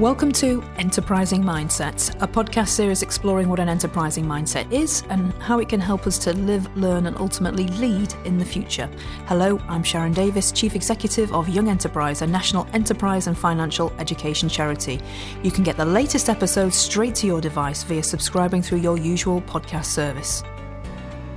Welcome to Enterprising Mindsets, a podcast series exploring what an enterprising mindset is and how it can help us to live, learn, and ultimately lead in the future. Hello, I'm Sharon Davies, Chief Executive of Young Enterprise, a national enterprise and financial education charity. You can get the latest episodes straight to your device via subscribing through your usual podcast service.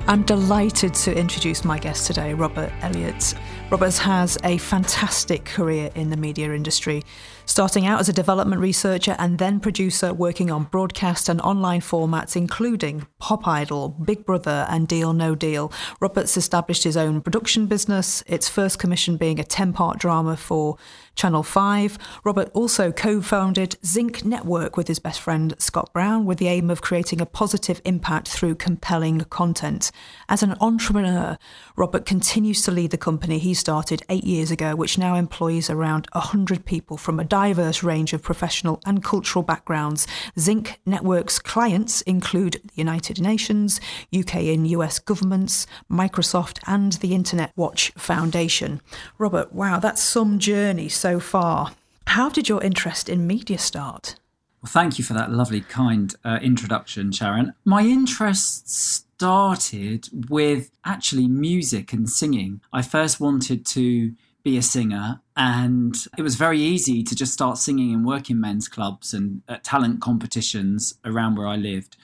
I'm delighted to introduce my guest today, Robert Elliott. Robert has a fantastic career in the media industry, starting out as a development researcher and then producer working on broadcast and online formats, including Pop Idol, Big Brother, and Deal No Deal. Roberts established his own production business, its first commission being a 10 part drama for Channel 5. Robert also co founded Zinc Network with his best friend Scott Brown with the aim of creating a positive impact through compelling content. As an entrepreneur, Robert continues to lead the company he started eight years ago, which now employs around 100 people from a diverse range of professional and cultural backgrounds. Zinc Network's clients include the United Nations, UK and US governments, Microsoft, and the Internet Watch Foundation. Robert, wow, that's some journey. So far. How did your interest in media start? Well, thank you for that lovely, kind uh, introduction, Sharon. My interest started with actually music and singing. I first wanted to be a singer, and it was very easy to just start singing in working men's clubs and at talent competitions around where I lived.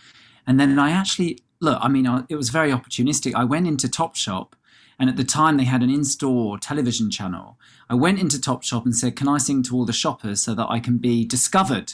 And then I actually, look, I mean, it was very opportunistic. I went into Topshop and at the time, they had an in store television channel. I went into Topshop and said, Can I sing to all the shoppers so that I can be discovered?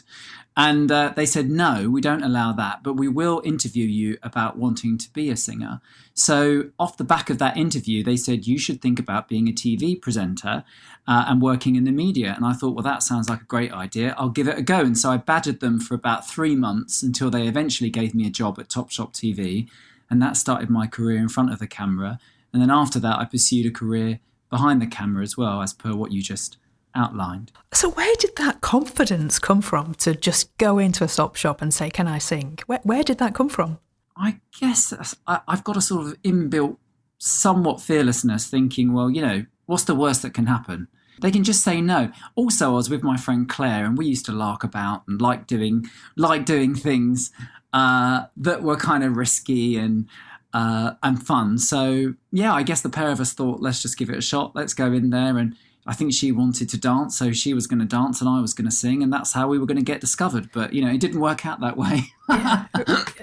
And uh, they said, No, we don't allow that, but we will interview you about wanting to be a singer. So, off the back of that interview, they said, You should think about being a TV presenter uh, and working in the media. And I thought, Well, that sounds like a great idea. I'll give it a go. And so I badgered them for about three months until they eventually gave me a job at Topshop TV. And that started my career in front of the camera. And then after that, I pursued a career behind the camera as well, as per what you just outlined. So, where did that confidence come from to just go into a Topshop and say, Can I sing? Where, where did that come from? I guess I, I've got a sort of inbuilt, somewhat fearlessness, thinking, Well, you know, what's the worst that can happen? They can just say no. Also, I was with my friend Claire, and we used to lark about and like doing like doing things uh, that were kind of risky and uh, and fun. So yeah, I guess the pair of us thought, let's just give it a shot. Let's go in there. And I think she wanted to dance, so she was going to dance and I was going to sing, and that's how we were going to get discovered. But you know, it didn't work out that way. yeah,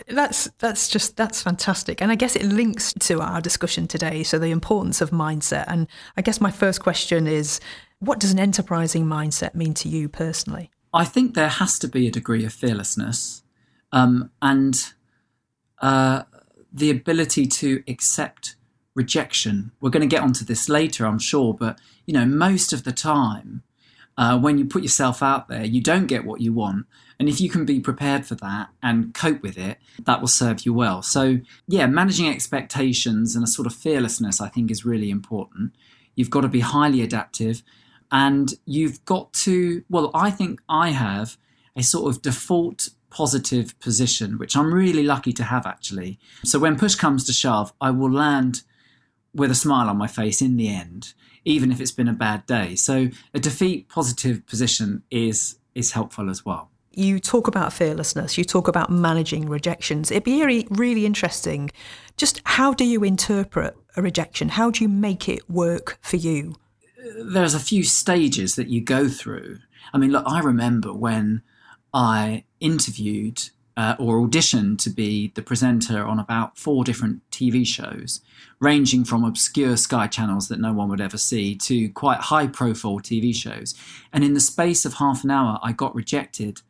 that's that's just that's fantastic, and I guess it links to our discussion today. So the importance of mindset, and I guess my first question is, what does an enterprising mindset mean to you personally? I think there has to be a degree of fearlessness, um, and. Uh, the ability to accept rejection. We're going to get onto this later, I'm sure, but you know, most of the time, uh, when you put yourself out there, you don't get what you want. And if you can be prepared for that and cope with it, that will serve you well. So, yeah, managing expectations and a sort of fearlessness, I think, is really important. You've got to be highly adaptive and you've got to, well, I think I have a sort of default positive position, which I'm really lucky to have actually. So when push comes to shove, I will land with a smile on my face in the end, even if it's been a bad day. So a defeat positive position is is helpful as well. You talk about fearlessness, you talk about managing rejections. It'd be really, really interesting. Just how do you interpret a rejection? How do you make it work for you? There's a few stages that you go through. I mean, look, I remember when I interviewed uh, or auditioned to be the presenter on about four different TV shows, ranging from obscure Sky channels that no one would ever see to quite high profile TV shows. And in the space of half an hour, I got rejected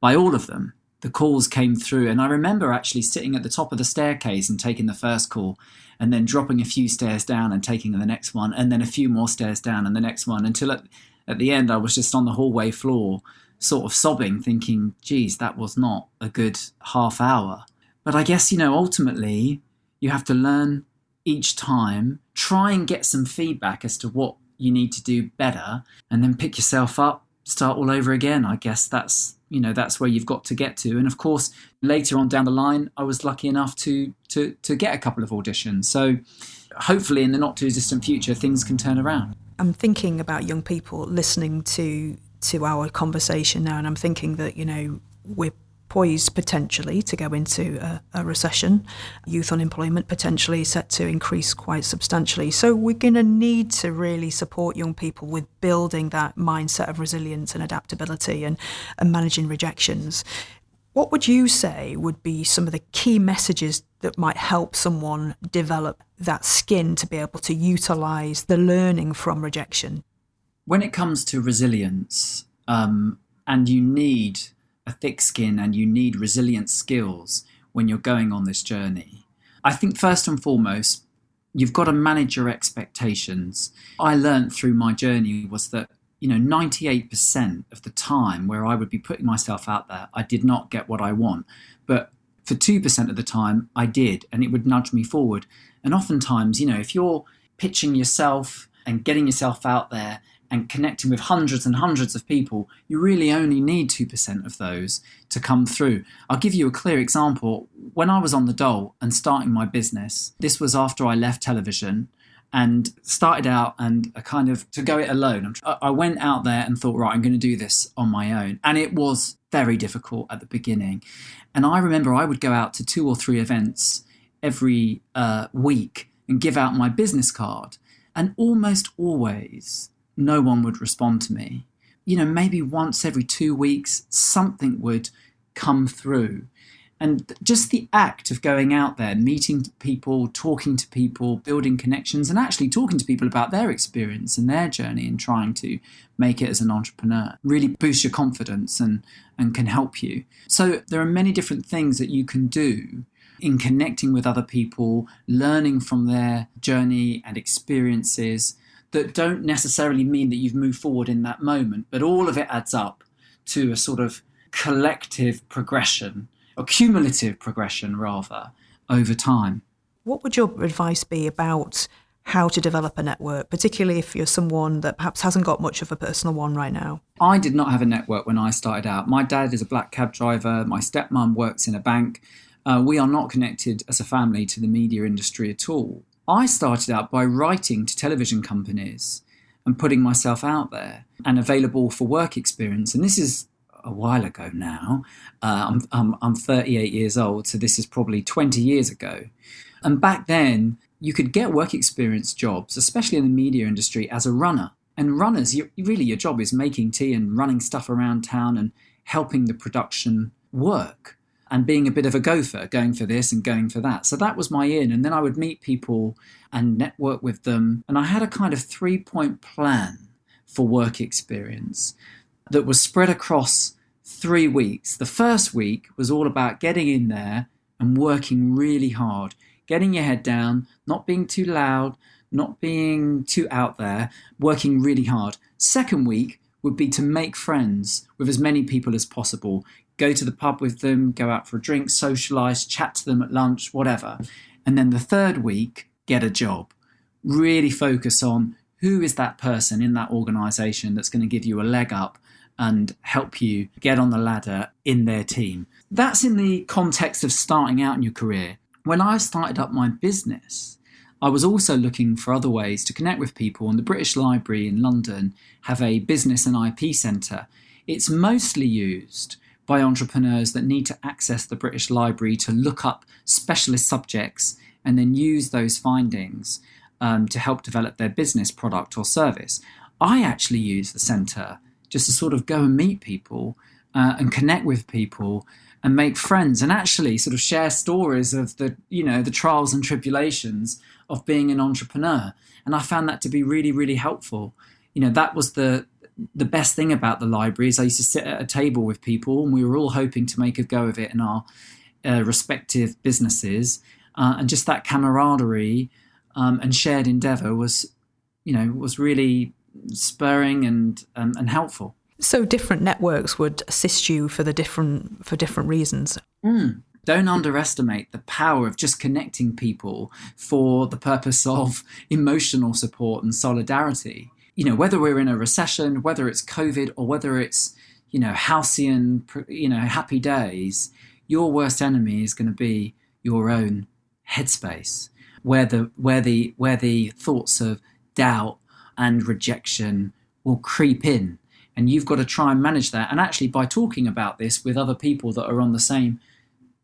by all of them. The calls came through, and I remember actually sitting at the top of the staircase and taking the first call, and then dropping a few stairs down and taking the next one, and then a few more stairs down and the next one, until at, at the end I was just on the hallway floor sort of sobbing, thinking, geez, that was not a good half hour. But I guess, you know, ultimately, you have to learn each time, try and get some feedback as to what you need to do better, and then pick yourself up, start all over again. I guess that's you know that's where you've got to get to and of course later on down the line i was lucky enough to to to get a couple of auditions so hopefully in the not too distant future things can turn around i'm thinking about young people listening to to our conversation now, and I'm thinking that, you know, we're poised potentially to go into a, a, recession. Youth unemployment potentially set to increase quite substantially. So we're going to need to really support young people with building that mindset of resilience and adaptability and, and managing rejections. What would you say would be some of the key messages that might help someone develop that skin to be able to utilize the learning from rejection? When it comes to resilience, um, and you need a thick skin and you need resilient skills when you're going on this journey. I think first and foremost, you've got to manage your expectations. I learned through my journey was that you know 98% of the time where I would be putting myself out there, I did not get what I want. But for 2% of the time, I did, and it would nudge me forward. And oftentimes, you know, if you're pitching yourself and getting yourself out there and connecting with hundreds and hundreds of people, you really only need 2% of those to come through. I'll give you a clear example. When I was on the dole and starting my business, this was after I left television and started out and kind of to go it alone. I went out there and thought, right, I'm going to do this on my own. And it was very difficult at the beginning. And I remember I would go out to two or three events every uh, week and give out my business card. And almost always no one would respond to me. You know, maybe once every two weeks, something would come through. And just the act of going out there, meeting people, talking to people, building connections, and actually talking to people about their experience and their journey and trying to make it as an entrepreneur really boosts your confidence and, and can help you. So there are many different things that you can do in connecting with other people, learning from their journey and experiences, that don't necessarily mean that you've moved forward in that moment, but all of it adds up to a sort of collective progression, or cumulative progression rather, over time. What would your advice be about how to develop a network, particularly if you're someone that perhaps hasn't got much of a personal one right now? I did not have a network when I started out. My dad is a black cab driver, my stepmom works in a bank. Uh, we are not connected as a family to the media industry at all. I started out by writing to television companies and putting myself out there and available for work experience. And this is a while ago now. Uh, I'm, I'm, I'm 38 years old, so this is probably 20 years ago. And back then, you could get work experience jobs, especially in the media industry, as a runner. And runners, really, your job is making tea and running stuff around town and helping the production work and being a bit of a gopher, going for this and going for that. So that was my in. And then I would meet people and network with them. And I had a kind of three point plan for work experience that was spread across three weeks. The first week was all about getting in there and working really hard, getting your head down, not being too loud, not being too out there, working really hard. Second week would be to make friends with as many people as possible, go to the pub with them, go out for a drink, socialize, chat to them at lunch, whatever. And then the third week, get a job. Really focus on who is that person in that organization that's going to give you a leg up and help you get on the ladder in their team. That's in the context of starting out in your career. When I started up my business, I was also looking for other ways to connect with people, and the British Library in London have a business and IP centre. It's mostly used by entrepreneurs that need to access the British Library to look up specialist subjects and then use those findings um, to help develop their business product or service. I actually use the centre just to sort of go and meet people uh, and connect with people and make friends and actually sort of share stories of the you know the trials and tribulations of being an entrepreneur and i found that to be really really helpful you know that was the the best thing about the library is I used to sit at a table with people and we were all hoping to make a go of it in our uh, respective businesses. Uh, and just that camaraderie um, and shared endeavor was, you know, was really spurring and, um, and helpful. So different networks would assist you for the different for different reasons. Mm. Don't underestimate the power of just connecting people for the purpose of emotional support and solidarity you know, whether we're in a recession, whether it's COVID, or whether it's, you know, halcyon, you know, happy days, your worst enemy is going to be your own headspace, where the where the where the thoughts of doubt and rejection will creep in. And you've got to try and manage that. And actually, by talking about this with other people that are on the same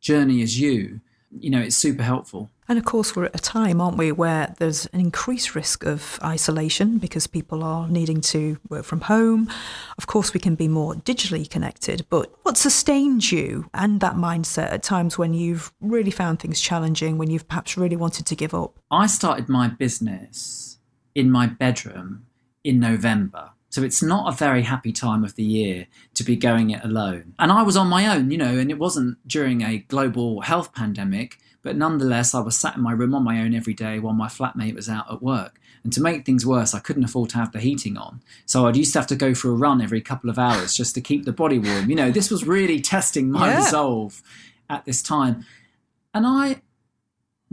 journey as you, you know, it's super helpful. And of course, we're at a time, aren't we, where there's an increased risk of isolation because people are needing to work from home. Of course, we can be more digitally connected, but what sustains you and that mindset at times when you've really found things challenging, when you've perhaps really wanted to give up? I started my business in my bedroom in November. So it's not a very happy time of the year to be going it alone. And I was on my own, you know, and it wasn't during a global health pandemic, but nonetheless, I was sat in my room on my own every day while my flatmate was out at work. And to make things worse, I couldn't afford to have the heating on. So I'd used to have to go for a run every couple of hours just to keep the body warm. You know, this was really testing my yeah. resolve at this time. And I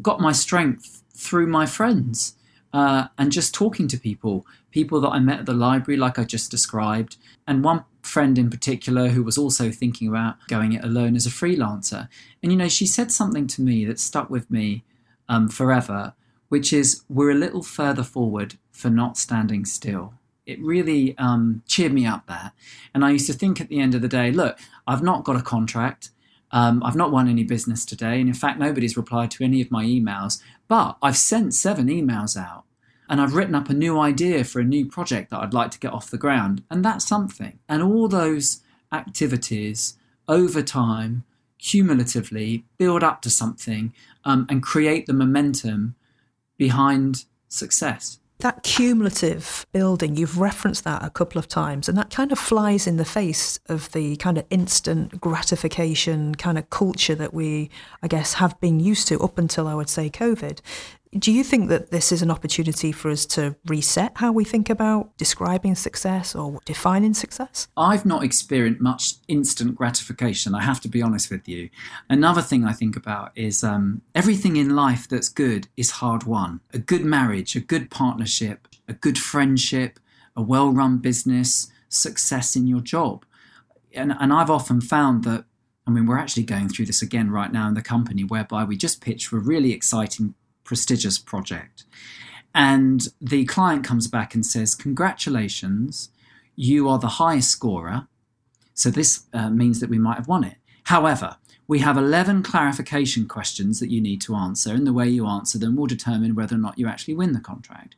got my strength through my friends uh, and just talking to people, people that I met at the library, like I just described, and one friend in particular who was also thinking about going it alone as a freelancer. And you know, she said something to me that stuck with me um, forever, which is, "We're a little further forward for not standing still." It really um, cheered me up there. And I used to think at the end of the day, look, I've not got a contract. Um, I've not won any business today, and in fact, nobody's replied to any of my emails. But I've sent seven emails out and I've written up a new idea for a new project that I'd like to get off the ground. And that's something. And all those activities over time, cumulatively, build up to something um, and create the momentum behind success. That cumulative building, you've referenced that a couple of times, and that kind of flies in the face of the kind of instant gratification kind of culture that we, I guess, have been used to up until I would say COVID. Do you think that this is an opportunity for us to reset how we think about describing success or defining success? I've not experienced much instant gratification, I have to be honest with you. Another thing I think about is um, everything in life that's good is hard won. A good marriage, a good partnership, a good friendship, a well run business, success in your job. And, and I've often found that I mean, we're actually going through this again right now in the company, whereby we just pitched for a really exciting prestigious project. And the client comes back and says, Congratulations, you are the highest scorer. So this uh, means that we might have won it. However, we have 11 clarification questions that you need to answer, and the way you answer them will determine whether or not you actually win the contract.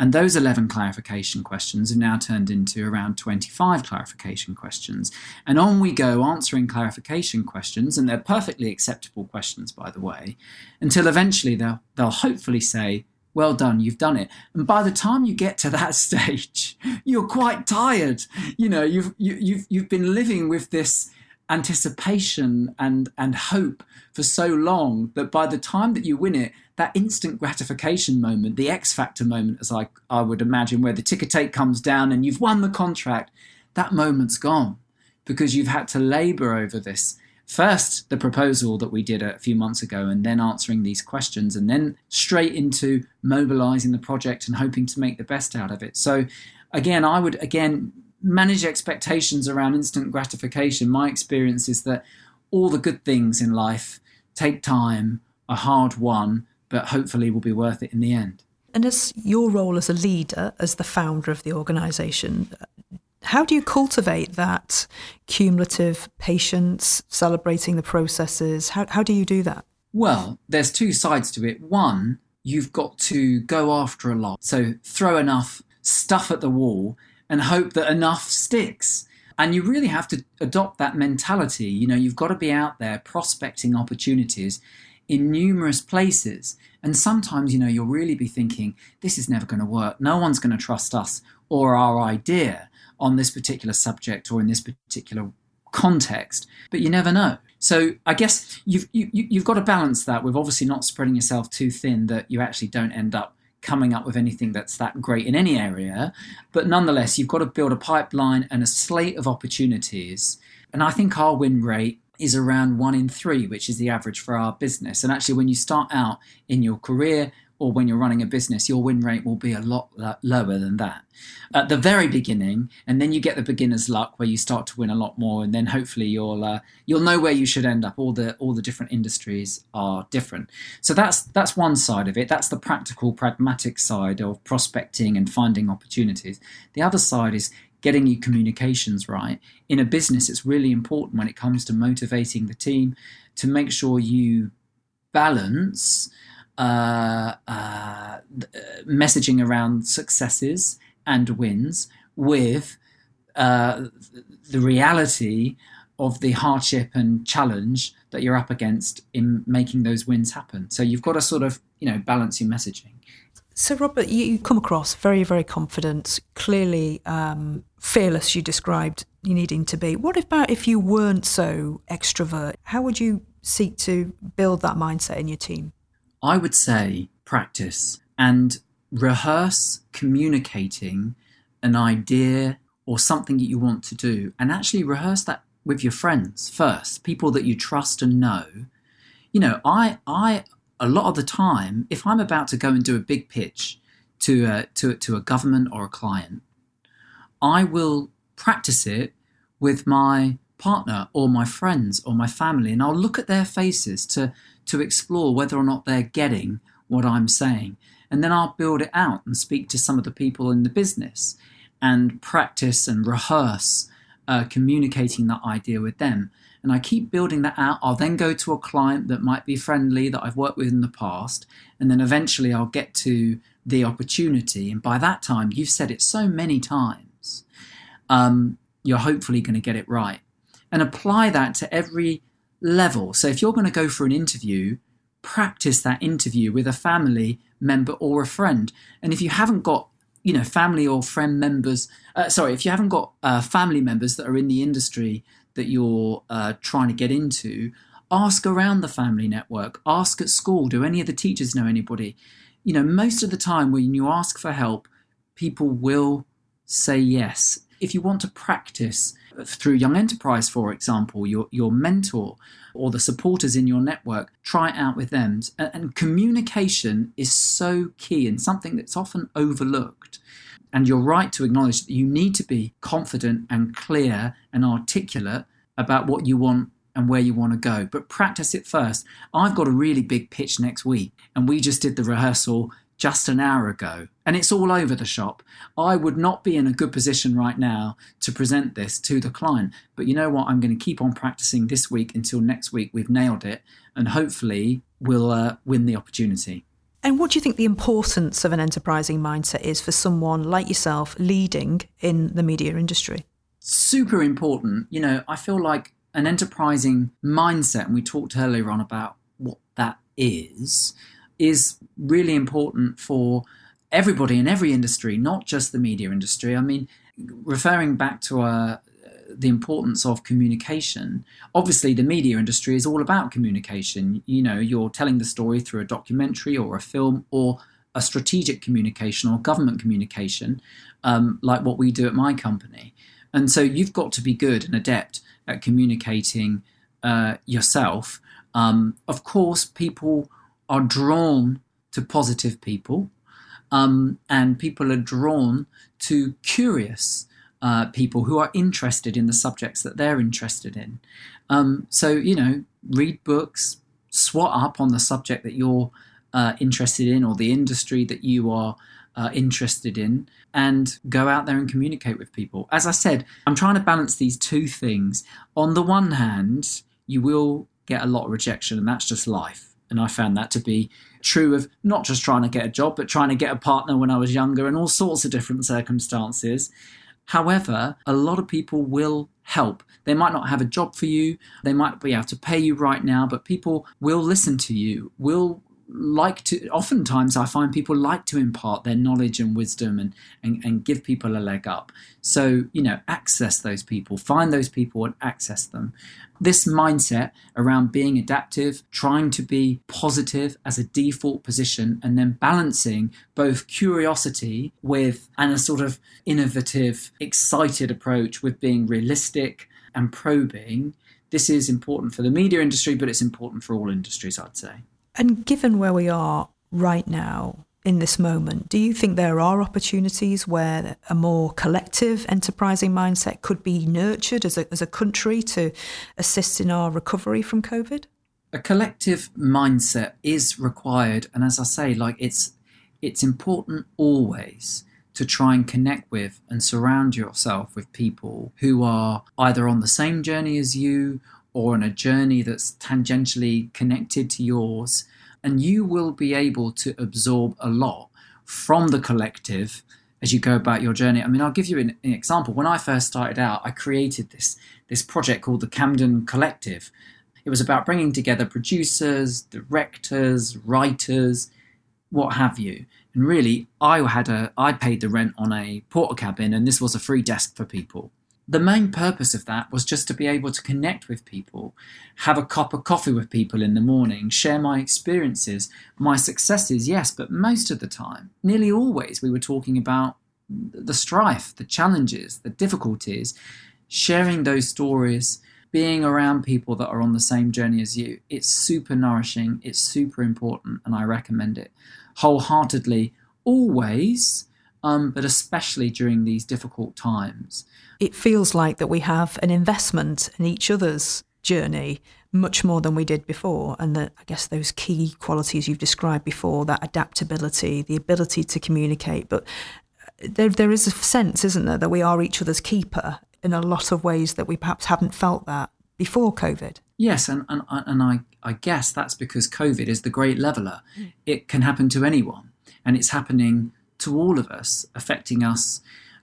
And those 11 clarification questions have now turned into around 25 clarification questions. And on we go answering clarification questions, and they're perfectly acceptable questions, by the way, until eventually they'll, they'll hopefully say, well done, you've done it. And by the time you get to that stage, you're quite tired. You know, you've, you, have you have you've been living with this anticipation and and hope for so long that by the time that you win it that instant gratification moment the x factor moment as i i would imagine where the ticker tape comes down and you've won the contract that moment's gone because you've had to labor over this. First the proposal that we did a few months ago and then answering these questions and then straight into mobilizing the project and hoping to make the best out of it. So again i would again manage expectations around instant gratification, my experience is that all the good things in life take time, are hard won, but hopefully will be worth it in the end. And as your role as a leader, as the founder of the organisation, how do you cultivate that cumulative patience, celebrating the processes? How, how do you do that? Well, there's two sides to it. One, you've got to go after a lot. So throw enough stuff at the wall and hope that enough sticks. And you really have to adopt that mentality. You know, you've got to be out there prospecting opportunities in numerous places. And sometimes, you know, you'll really be thinking, this is never going to work. No one's going to trust us or our idea on this particular subject or in this particular context. But you never know. So I guess you've you, have you have got to balance that with obviously not spreading yourself too thin that you actually don't end up coming up with anything that's that great in any area. But nonetheless, you've got to build a pipeline and a slate of opportunities. And I think our win rate is around one in three, which is the average for our business. And actually, when you start out in your career or when you're running a business, your win rate will be a lot lower than that at the very beginning, and then you get the beginner's luck where you start to win a lot more, and then hopefully you'll uh, you'll know where you should end up. All the all the different industries are different, so that's that's one side of it. That's the practical, pragmatic side of prospecting and finding opportunities. The other side is getting your communications right. In a business, it's really important when it comes to motivating the team to make sure you balance uh, uh, messaging around successes and wins with uh, the reality of the hardship and challenge that you're up against in making those wins happen. So you've got to sort of, you know, balance your messaging. So, Robert, you come across very, very confident, clearly um, fearless. You described you needing to be. What about if you weren't so extrovert? How would you seek to build that mindset in your team? I would say practice and rehearse communicating an idea or something that you want to do, and actually rehearse that with your friends first, people that you trust and know. You know, I, I, a lot of the time, if I'm about to go and do a big pitch to a, to, to a government or a client, I will practice it with my partner or my friends or my family, and I'll look at their faces to, to explore whether or not they're getting what I'm saying. And then I'll build it out and speak to some of the people in the business and practice and rehearse uh, communicating that idea with them. And I keep building that out. I'll then go to a client that might be friendly that I've worked with in the past. And then eventually I'll get to the opportunity. And by that time, you've said it so many times, um, you're hopefully going to get it right. And apply that to every level. So if you're going to go for an interview, practice that interview with a family member or a friend. And if you haven't got you know family or friend members uh, sorry if you haven't got uh, family members that are in the industry that you're uh, trying to get into ask around the family network ask at school do any of the teachers know anybody you know most of the time when you ask for help people will say yes if you want to practice through Young Enterprise, for example, your, your mentor or the supporters in your network, try it out with them. And, and communication is so key and something that's often overlooked. And you're right to acknowledge that you need to be confident and clear and articulate about what you want and where you want to go. But practice it first. I've got a really big pitch next week, and we just did the rehearsal just an hour ago, and it's all over the shop. I would not be in a good position right now to present this to the client. But you know what? I'm going to keep on practicing this week until next week we've nailed it, and hopefully we'll uh, win the opportunity. And what do you think the importance of an enterprising mindset is for someone like yourself leading in the media industry? Super important. You know, I feel like an enterprising mindset, and we talked earlier on about what that is is really important for everybody in every industry, not just the media industry. I mean, referring back to uh, the importance of communication, obviously the media industry is all about communication. You know, you're telling the story through a documentary or a film or a strategic communication or government communication, um, like what we do at my company. And so you've got to be good and adept at communicating uh, yourself. Um, of course, people are drawn to positive people, um, and people are drawn to curious uh, people who are interested in the subjects that they're interested in. Um, so, you know, read books, swot up on the subject that you're uh, interested in or the industry that you are uh, interested in, and go out there and communicate with people. As I said, I'm trying to balance these two things. On the one hand, you will get a lot of rejection, and that's just life and I found that to be true of not just trying to get a job, but trying to get a partner when I was younger and all sorts of different circumstances. However, a lot of people will help. They might not have a job for you, they might be able to pay you right now, but people will listen to you, will like to oftentimes i find people like to impart their knowledge and wisdom and, and and give people a leg up. So you know access those people find those people and access them. This mindset around being adaptive trying to be positive as a default position and then balancing both curiosity with and a sort of innovative excited approach with being realistic and probing. This is important for the media industry but it's important for all industries i'd say and given where we are right now in this moment, do you think there are opportunities where a more collective enterprising mindset could be nurtured as a, as a country to assist in our recovery from COVID? A collective mindset is required, and as I say, like it's it's important always to try and connect with and surround yourself with people who are either on the same journey as you or on a journey that's tangentially connected to yours. And you will be able to absorb a lot from the collective as you go about your journey. I mean, I'll give you an, an, example. When I first started out, I created this this project called the Camden Collective. It was about bringing together producers, directors, writers, what have you. And really, I had a I paid the rent on a Portakabin, and this was a free desk for people. The main purpose of that was just to be able to connect with people, have a cup of coffee with people in the morning, share my experiences, my successes, yes, but most of the time, nearly always, we were talking about the strife, the challenges, the difficulties, sharing those stories, being around people that are on the same journey as you. It's super nourishing, it's super important, and I recommend it wholeheartedly, always, um, but especially during these difficult times. It feels like that we have an investment in each other's journey much more than we did before. And that I guess those key qualities you've described before that adaptability, the ability to communicate. But there, there is a sense, isn't there, that we are each other's keeper in a lot of ways that we perhaps haven't felt that before COVID. Yes, and, and, and I, I guess that's because COVID is the great leveler. Mm. It can happen to anyone, and it's happening to all of us, affecting us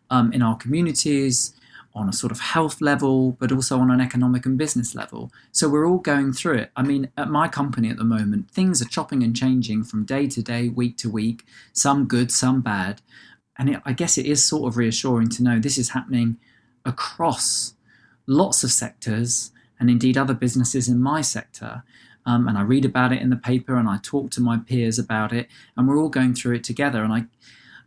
um, in our communities, on a sort of health level, but also on an economic and business level. So we're all going through it. I mean, at my company at the moment, things are chopping and changing from day to day, week to week, some good, some bad. And it, I guess it is sort of reassuring to know this is happening across lots of sectors and indeed other businesses in my sector. Um, and I read about it in the paper and I talk to my peers about it, and we're all going through it together. And I,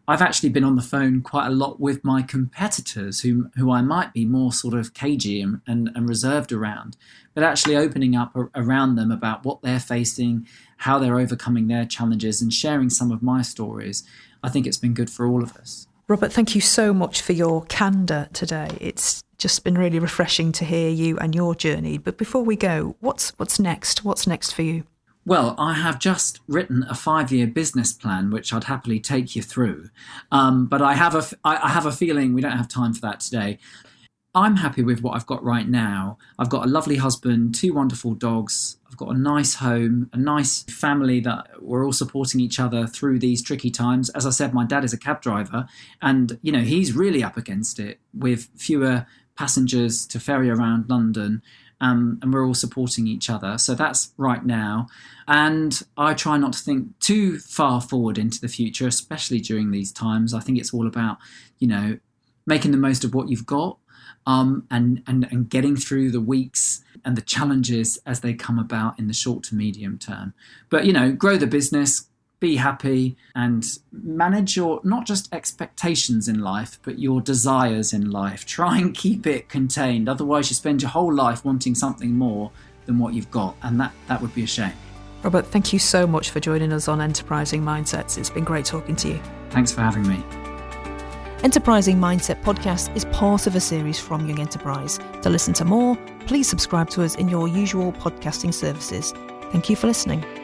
I've actually been on the phone quite a lot with my competitors who, who I might be more sort of cagey and, and, and reserved around, but actually opening up a, around them about what they're facing, how they're overcoming their challenges, and sharing some of my stories. I think it's been good for all of us. Robert, thank you so much for your candour today. It's just been really refreshing to hear you and your journey. But before we go, what's what's next? What's next for you? Well, I have just written a five-year business plan, which I'd happily take you through. Um, but I have a I have a feeling we don't have time for that today. I'm happy with what I've got right now. I've got a lovely husband, two wonderful dogs. I've got a nice home, a nice family that we're all supporting each other through these tricky times. As I said, my dad is a cab driver, and you know he's really up against it with fewer passengers to ferry around London. Um, and we're all supporting each other. So that's right now. And I try not to think too far forward into the future, especially during these times. I think it's all about, you know, making the most of what you've got um, and, and, and getting through the weeks and the challenges as they come about in the short to medium term. But, you know, grow the business, be happy, and manage your not just expectations in life, but your desires in life. Try and keep it contained. Otherwise, you spend your whole life wanting something more than what you've got, and that, that would be a shame. Robert, thank you so much for joining us on Enterprising Mindsets. It's been great talking to you. Thanks for having me. Enterprising Mindset podcast is part of a series from Young Enterprise. To listen to more, please subscribe to us in your usual podcasting services. Thank you for listening.